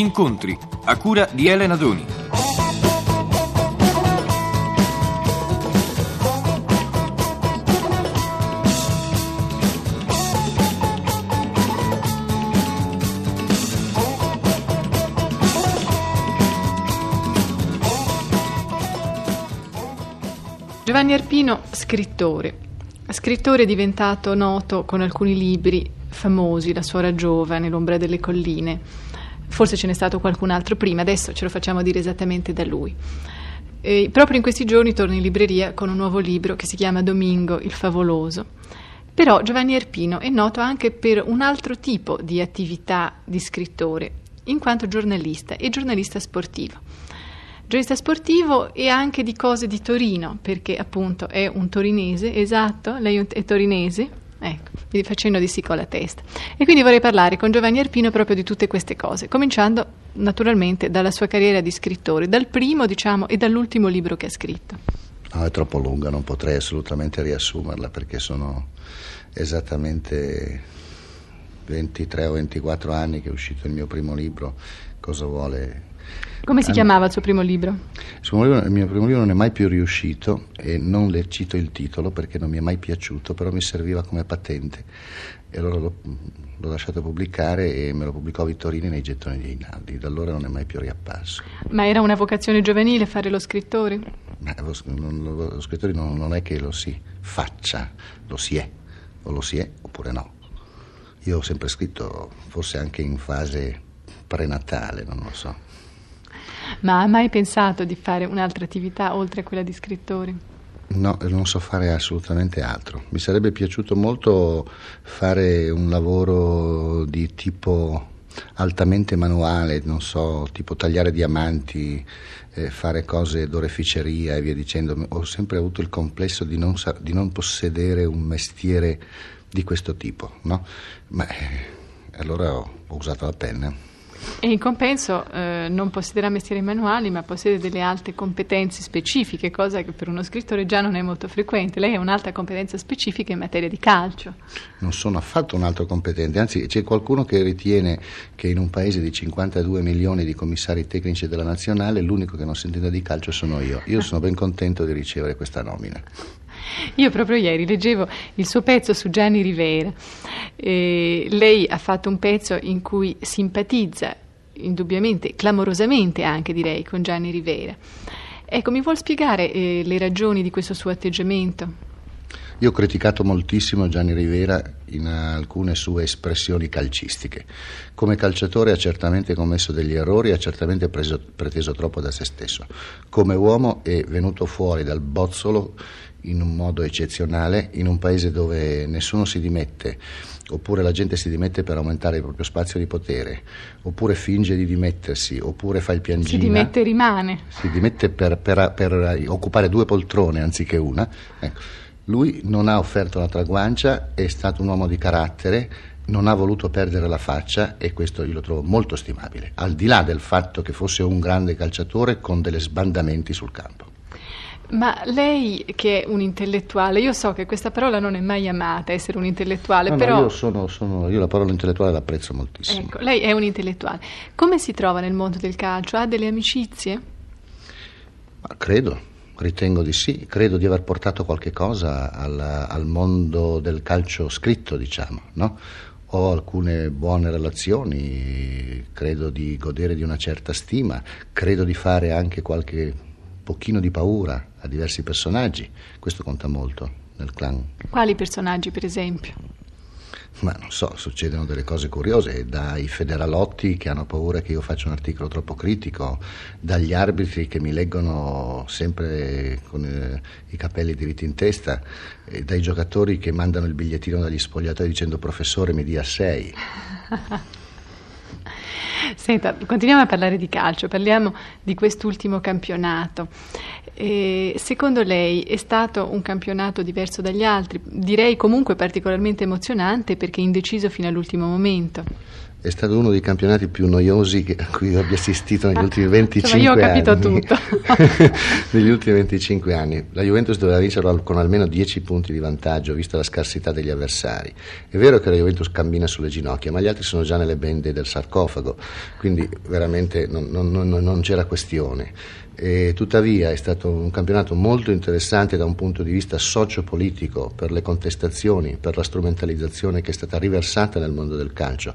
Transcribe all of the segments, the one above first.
Incontri a cura di Elena Doni. Giovanni Arpino, scrittore. Scrittore diventato noto con alcuni libri famosi, La suora giovane, L'ombra delle colline. Forse ce n'è stato qualcun altro prima, adesso ce lo facciamo dire esattamente da lui. E proprio in questi giorni torna in libreria con un nuovo libro che si chiama Domingo il favoloso. Però Giovanni Arpino è noto anche per un altro tipo di attività di scrittore, in quanto giornalista e giornalista sportivo giornalista sportivo e anche di cose di Torino, perché appunto è un torinese, esatto, lei è torinese, ecco, mi facendo di sì con la testa. E quindi vorrei parlare con Giovanni Arpino proprio di tutte queste cose, cominciando naturalmente dalla sua carriera di scrittore, dal primo, diciamo, e dall'ultimo libro che ha scritto. No, è troppo lunga, non potrei assolutamente riassumerla perché sono esattamente 23 o 24 anni che è uscito il mio primo libro. Cosa vuole come si chiamava il suo primo libro? Il, libro, il mio primo libro non è mai più riuscito e non le cito il titolo perché non mi è mai piaciuto, però mi serviva come patente e allora l'ho, l'ho lasciato pubblicare e me lo pubblicò Vittorini nei gettoni dei Naldi, da allora non è mai più riapparso. Ma era una vocazione giovanile fare lo scrittore? Ma lo, lo, lo scrittore non, non è che lo si faccia, lo si è, o lo si è oppure no. Io ho sempre scritto, forse anche in fase prenatale, non lo so. Ma ha mai pensato di fare un'altra attività oltre a quella di scrittore? No, non so fare assolutamente altro. Mi sarebbe piaciuto molto fare un lavoro di tipo altamente manuale, non so, tipo tagliare diamanti, eh, fare cose d'oreficeria e via dicendo. Ho sempre avuto il complesso di non, sa- di non possedere un mestiere di questo tipo, no? Ma eh, allora ho, ho usato la penna. E in compenso eh, non possederà mestieri manuali, ma possiede delle alte competenze specifiche, cosa che per uno scrittore già non è molto frequente. Lei ha un'alta competenza specifica in materia di calcio. Non sono affatto un competente, anzi c'è qualcuno che ritiene che in un paese di 52 milioni di commissari tecnici della nazionale l'unico che non si intende di calcio sono io. Io sono ben contento di ricevere questa nomina. Io proprio ieri leggevo il suo pezzo su Gianni Rivera. E lei ha fatto un pezzo in cui simpatizza indubbiamente, clamorosamente anche direi, con Gianni Rivera. Ecco, mi vuol spiegare eh, le ragioni di questo suo atteggiamento? Io ho criticato moltissimo Gianni Rivera in alcune sue espressioni calcistiche. Come calciatore ha certamente commesso degli errori, ha certamente preso, preteso troppo da se stesso. Come uomo è venuto fuori dal bozzolo in un modo eccezionale, in un paese dove nessuno si dimette, oppure la gente si dimette per aumentare il proprio spazio di potere, oppure finge di dimettersi, oppure fa il piangino. Si dimette e rimane. Si dimette per, per, per occupare due poltrone anziché una. Ecco lui non ha offerto la traguancia, è stato un uomo di carattere, non ha voluto perdere la faccia e questo io lo trovo molto stimabile, al di là del fatto che fosse un grande calciatore con delle sbandamenti sul campo. Ma lei che è un intellettuale, io so che questa parola non è mai amata, essere un intellettuale, no, però... No, io, sono, sono, io la parola intellettuale l'apprezzo moltissimo. Ecco, lei è un intellettuale. Come si trova nel mondo del calcio? Ha delle amicizie? Ma credo, Ritengo di sì, credo di aver portato qualche cosa al, al mondo del calcio scritto, diciamo, no? Ho alcune buone relazioni, credo di godere di una certa stima, credo di fare anche qualche pochino di paura a diversi personaggi, questo conta molto nel clan. Quali personaggi, per esempio? Ma non so, succedono delle cose curiose, dai federalotti che hanno paura che io faccia un articolo troppo critico, dagli arbitri che mi leggono sempre con eh, i capelli diritti in testa, dai giocatori che mandano il bigliettino dagli spogliatoi dicendo professore mi dia 6. Senta, continuiamo a parlare di calcio, parliamo di quest'ultimo campionato. E secondo lei è stato un campionato diverso dagli altri? Direi comunque particolarmente emozionante perché indeciso fino all'ultimo momento. È stato uno dei campionati più noiosi a cui abbia assistito negli ultimi 25 anni. io ho capito anni. tutto. negli ultimi 25 anni. La Juventus doveva vincerlo con almeno 10 punti di vantaggio, vista la scarsità degli avversari. È vero che la Juventus cammina sulle ginocchia, ma gli altri sono già nelle bende del sarcofago, quindi veramente non, non, non, non c'era questione. E tuttavia è stato un campionato molto interessante da un punto di vista sociopolitico per le contestazioni, per la strumentalizzazione che è stata riversata nel mondo del calcio,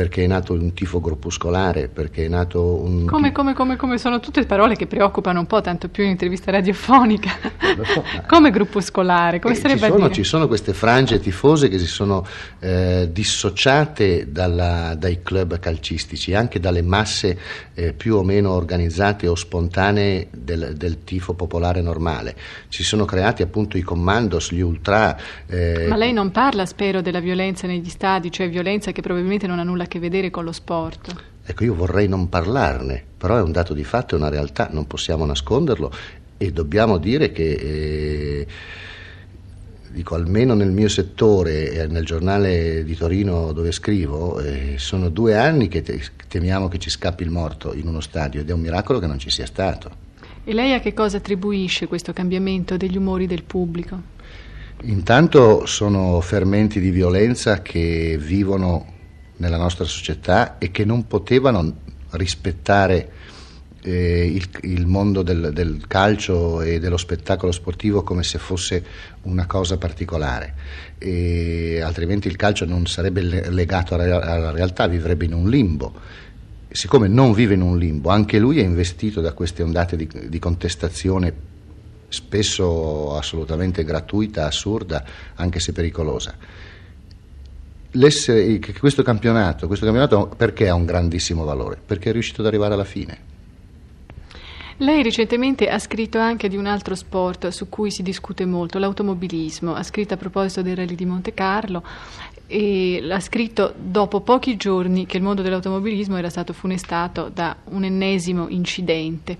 perché è nato un tifo gruppuscolare, perché è nato un... Come, come, come, come sono tutte parole che preoccupano un po', tanto più in intervista radiofonica. So, come gruppuscolare, come eh, sarebbe ci sono, ci sono, queste frange tifose che si sono eh, dissociate dalla, dai club calcistici, anche dalle masse eh, più o meno organizzate o spontanee del, del, tifo popolare normale. Si sono creati appunto i commandos, gli ultra. Eh... Ma lei non parla, spero, della violenza negli stadi, cioè violenza che probabilmente non ha nulla a che vedere con lo sport. Ecco, io vorrei non parlarne, però è un dato di fatto, è una realtà, non possiamo nasconderlo e dobbiamo dire che... Eh, dico almeno nel mio settore e nel giornale di Torino dove scrivo, eh, sono due anni che te, temiamo che ci scappi il morto in uno stadio ed è un miracolo che non ci sia stato. E lei a che cosa attribuisce questo cambiamento degli umori del pubblico? Intanto sono fermenti di violenza che vivono nella nostra società e che non potevano rispettare eh, il, il, mondo del, del, calcio e dello spettacolo sportivo come se fosse una cosa particolare, e altrimenti il calcio non sarebbe legato alla, realtà, vivrebbe in un limbo. Siccome non vive in un limbo, anche lui è investito da queste ondate di, di contestazione spesso assolutamente gratuita, assurda, anche se pericolosa. Questo campionato, questo campionato perché ha un grandissimo valore? Perché è riuscito ad arrivare alla fine. Lei recentemente ha scritto anche di un altro sport su cui si discute molto, l'automobilismo. Ha scritto a proposito del rally di Monte Carlo e l'ha scritto dopo pochi giorni che il mondo dell'automobilismo era stato funestato da un ennesimo incidente.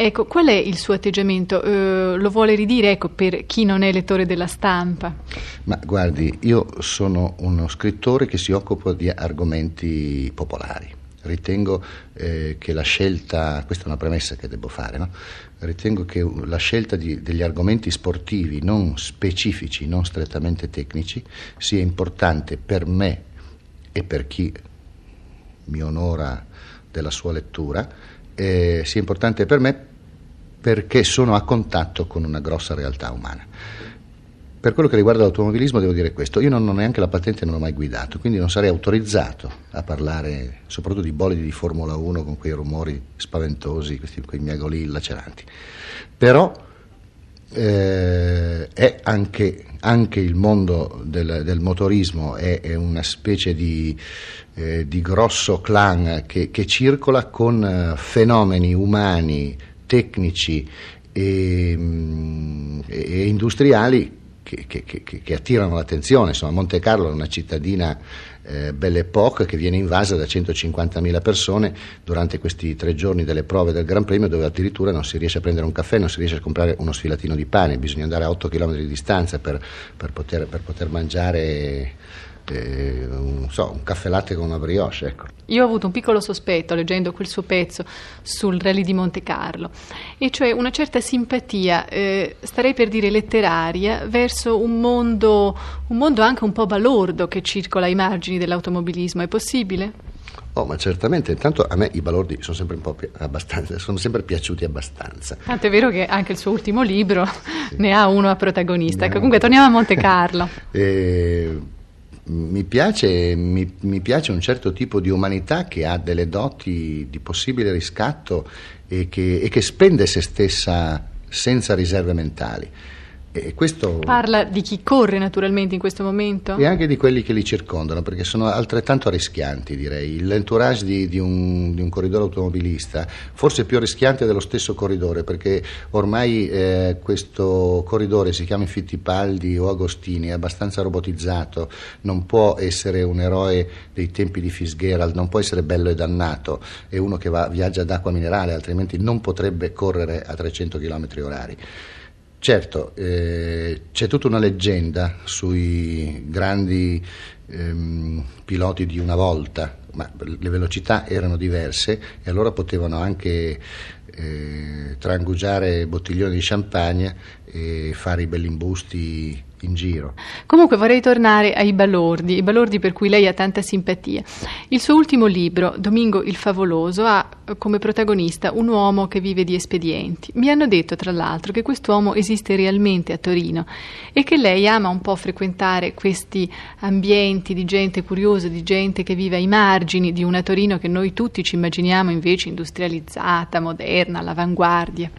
Ecco, qual è il suo atteggiamento? Eh, lo vuole ridire ecco, per chi non è lettore della stampa? Ma guardi, io sono uno scrittore che si occupa di argomenti popolari ritengo eh, che la scelta, questa è una premessa che devo fare, no? ritengo che la scelta di, degli argomenti sportivi non specifici, non strettamente tecnici, sia importante per me e per chi mi onora della sua lettura, eh, sia importante per me perché sono a contatto con una grossa realtà umana. Per quello che riguarda l'automobilismo devo dire questo, io non ho neanche la patente e non ho mai guidato, quindi non sarei autorizzato a parlare soprattutto di bolidi di Formula 1 con quei rumori spaventosi, questi, quei miagoli laceranti. Però eh, è anche, anche, il mondo del, del motorismo è, è, una specie di, eh, di grosso clan che, che circola con eh, fenomeni umani, tecnici e, e industriali che, che, che, che, attirano l'attenzione. Insomma, Monte Carlo è una cittadina eh, Belle Époque che viene invasa da 150.000 persone durante questi tre giorni delle prove del Gran Premio, dove addirittura non si riesce a prendere un caffè, non si riesce a comprare uno sfilatino di pane, bisogna andare a 8 km di distanza per, per, poter, per poter mangiare eh, un, so, un, caffè latte con una brioche. Ecco. Io ho avuto un piccolo sospetto leggendo quel suo pezzo sul rally di Monte Carlo, e cioè una certa simpatia, eh, starei per dire letteraria, verso un mondo, un mondo anche un po' balordo che circola ai margini dell'automobilismo. È possibile? Oh, ma certamente, intanto a me i balordi sono sempre, sono sempre piaciuti abbastanza. Tanto è vero che anche il suo ultimo libro sì. ne ha uno a protagonista. Ecco, comunque torniamo a Monte Carlo. eh, mi piace, mi, mi piace, un certo tipo di umanità che ha delle doti di possibile riscatto e che, e che spende se stessa senza riserve mentali. Questo... Parla di chi corre naturalmente in questo momento? E anche di quelli che li circondano, perché sono altrettanto rischianti, direi. L'entourage di, di, un, di un, corridore automobilista forse più rischiante dello stesso corridore, perché ormai eh, questo corridore si chiama Fittipaldi o Agostini, è abbastanza robotizzato, non può essere un eroe dei tempi di Fitzgerald, non può essere bello e dannato, è uno che va, viaggia ad acqua minerale, altrimenti non potrebbe correre a 300 km orari. Certo, eh, c'è tutta una leggenda sui grandi ehm, piloti di una volta, ma le velocità erano diverse e allora potevano anche eh, trangugiare bottiglioni di champagne e fare i belli imbusti in giro. Comunque vorrei tornare ai balordi, i balordi per cui lei ha tanta simpatia. Il suo ultimo libro, Domingo il Favoloso, ha come protagonista un uomo che vive di espedienti. Mi hanno detto, tra l'altro, che quest'uomo esiste realmente a Torino e che lei ama un po' frequentare questi ambienti di gente curiosa, di gente che vive ai margini di una Torino che noi tutti ci immaginiamo invece industrializzata, moderna, all'avanguardia.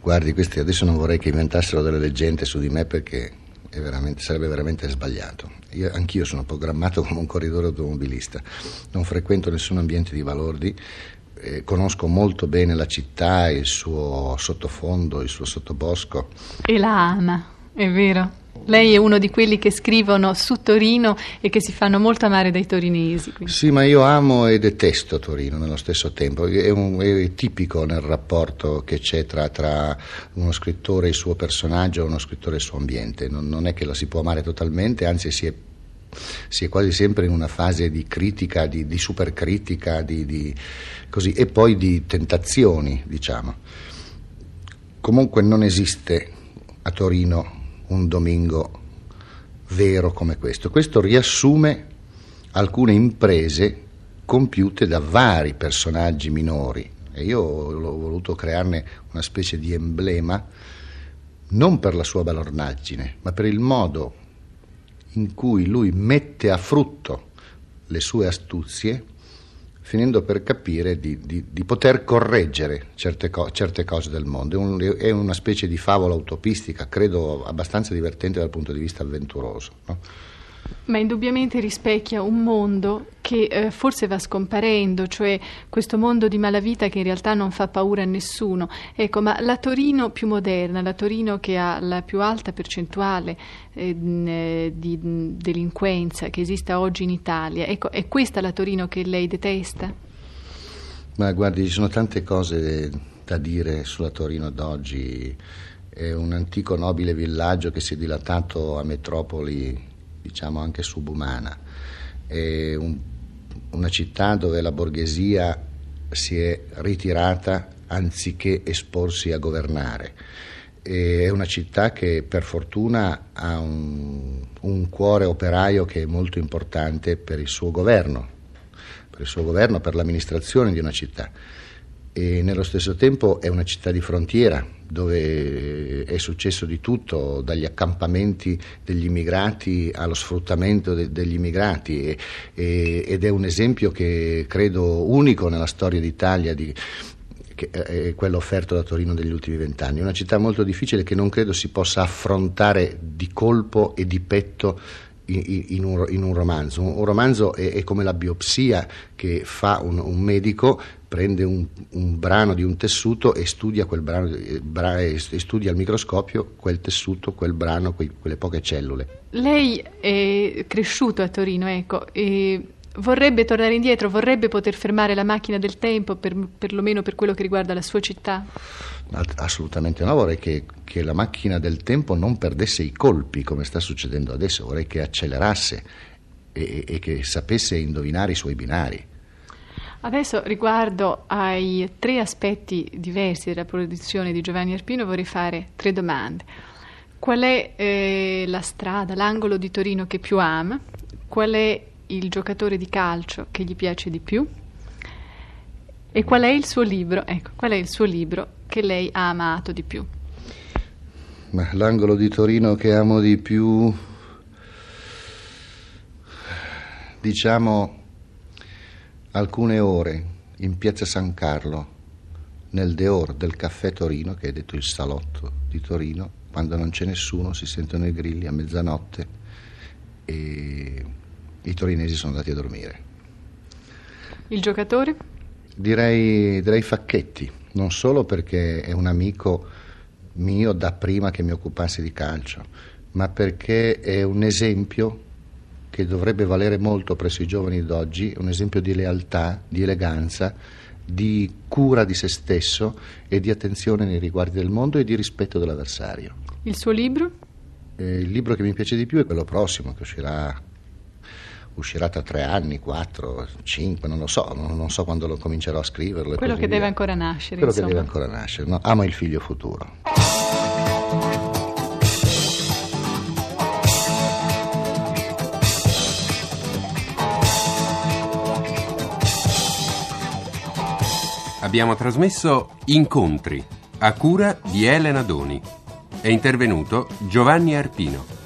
Guardi, questi adesso non vorrei che inventassero delle leggende su di me perché veramente, sarebbe veramente sbagliato. Io, anch'io sono programmato come un corridore automobilista, non frequento nessun ambiente di Valordi, eh, conosco molto bene la città, il suo sottofondo, il suo sottobosco. E la ama, è vero? Lei è uno di quelli che scrivono su Torino e che si fanno molto amare dai torinesi. Quindi. Sì, ma io amo e detesto Torino nello stesso tempo. È, un, è tipico nel rapporto che c'è tra, tra, uno scrittore e il suo personaggio e uno scrittore e il suo ambiente. Non, non è che la si può amare totalmente, anzi si è si è quasi sempre in una fase di critica, di, di supercritica, di, di, così, e poi di tentazioni, diciamo. Comunque non esiste a Torino un domingo vero come questo. Questo riassume alcune imprese compiute da vari personaggi minori e io ho voluto crearne una specie di emblema non per la sua balornaggine, ma per il modo in cui lui mette a frutto le sue astuzie finendo per capire di, di, di poter correggere certe, co- certe, cose del mondo. È, un, è, una specie di favola utopistica, credo abbastanza divertente dal punto di vista avventuroso. No? Ma indubbiamente rispecchia un mondo che eh, forse va scomparendo, cioè questo mondo di malavita che in realtà non fa paura a nessuno. Ecco, ma la Torino più moderna, la Torino che ha la più alta percentuale eh, eh di delinquenza che esista oggi in Italia, ecco, è questa la Torino che lei detesta? Ma guardi, ci sono tante cose da dire sulla Torino d'oggi. È un antico nobile villaggio che si è dilatato a metropoli diciamo anche subumana. È un, una città dove la borghesia si è ritirata anziché esporsi a governare. È una città che per fortuna ha un, un cuore operaio che è molto importante per il suo governo, per il suo governo, per l'amministrazione di una città e nello stesso tempo è una città di frontiera dove è successo di tutto, dagli accampamenti degli immigrati allo sfruttamento de- degli immigrati e, e, ed è un esempio che credo unico nella storia d'Italia di, che è quello offerto da Torino negli ultimi vent'anni. Una città molto difficile che non credo si possa affrontare di colpo e di petto in, in, un, in un, romanzo. Un, romanzo è, è, come la biopsia che fa un, un medico prende un, un, brano di un tessuto e studia, quel brano, bra, e studia al microscopio quel tessuto, quel brano, quei, quelle poche cellule. Lei è cresciuto a Torino, ecco, e vorrebbe tornare indietro, vorrebbe poter fermare la macchina del tempo, per, perlomeno per quello che riguarda la sua città? Assolutamente no, vorrei che, che la macchina del tempo non perdesse i colpi come sta succedendo adesso, vorrei che accelerasse e, e che sapesse indovinare i suoi binari. Adesso riguardo ai tre aspetti diversi della produzione di Giovanni Arpino vorrei fare tre domande. Qual è eh, la strada, l'angolo di Torino che più ama? Qual è il giocatore di calcio che gli piace di più? E qual è il suo libro? Ecco, qual è il suo libro che lei ha amato di più? Ma l'angolo di Torino che amo di più, diciamo alcune ore in piazza San Carlo, nel deor del caffè Torino, che è detto il salotto di Torino, quando non c'è nessuno si sentono i grilli a mezzanotte e i torinesi sono andati a dormire. Il giocatore? Direi, direi Facchetti, non solo perché è un amico mio da prima che mi occupassi di calcio, ma perché è un esempio che dovrebbe valere molto presso i giovani d'oggi, un esempio di lealtà, di eleganza, di cura di se stesso e di attenzione nei riguardi del mondo e di rispetto dell'avversario. Il suo libro? Eh, il libro che mi piace di più è quello prossimo, che uscirà, uscirà tra tre anni, quattro, cinque, non lo so, non, non so quando lo comincerò a scriverlo. Quello che via. deve ancora nascere. Quello insomma. che deve ancora nascere, no? Ama il figlio futuro. abbiamo trasmesso Incontri a cura di Elena Doni. È intervenuto Giovanni Arpino.